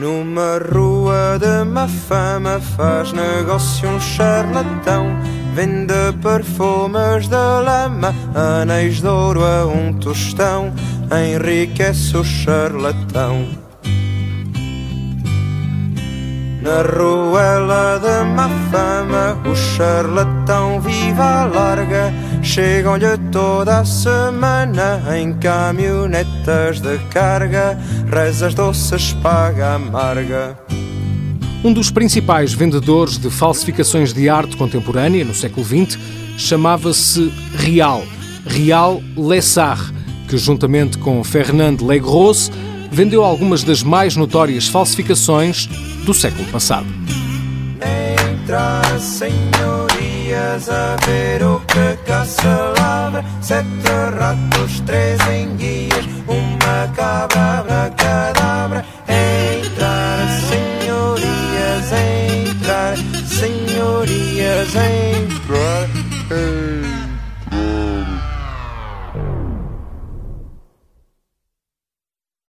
Numa rua de má fama faz negócio um charlatão. Vende perfumes de lama, anéis de ouro a um tostão. Enriquece o charlatão Na ruela de má fama o charlatão vive à larga. Chegam-lhe toda a semana em caminhonetas de carga. Rezas doces paga amarga. Um dos principais vendedores de falsificações de arte contemporânea no século XX chamava-se Rial, Rial Lessard, que juntamente com Fernand Legros vendeu algumas das mais notórias falsificações do século passado. Entras, senhorias, a ver o que caça lavra. Sete ratos, três enguias, uma cabra na cadabra. Entrar, senhorias, entrar, senhorias, entrar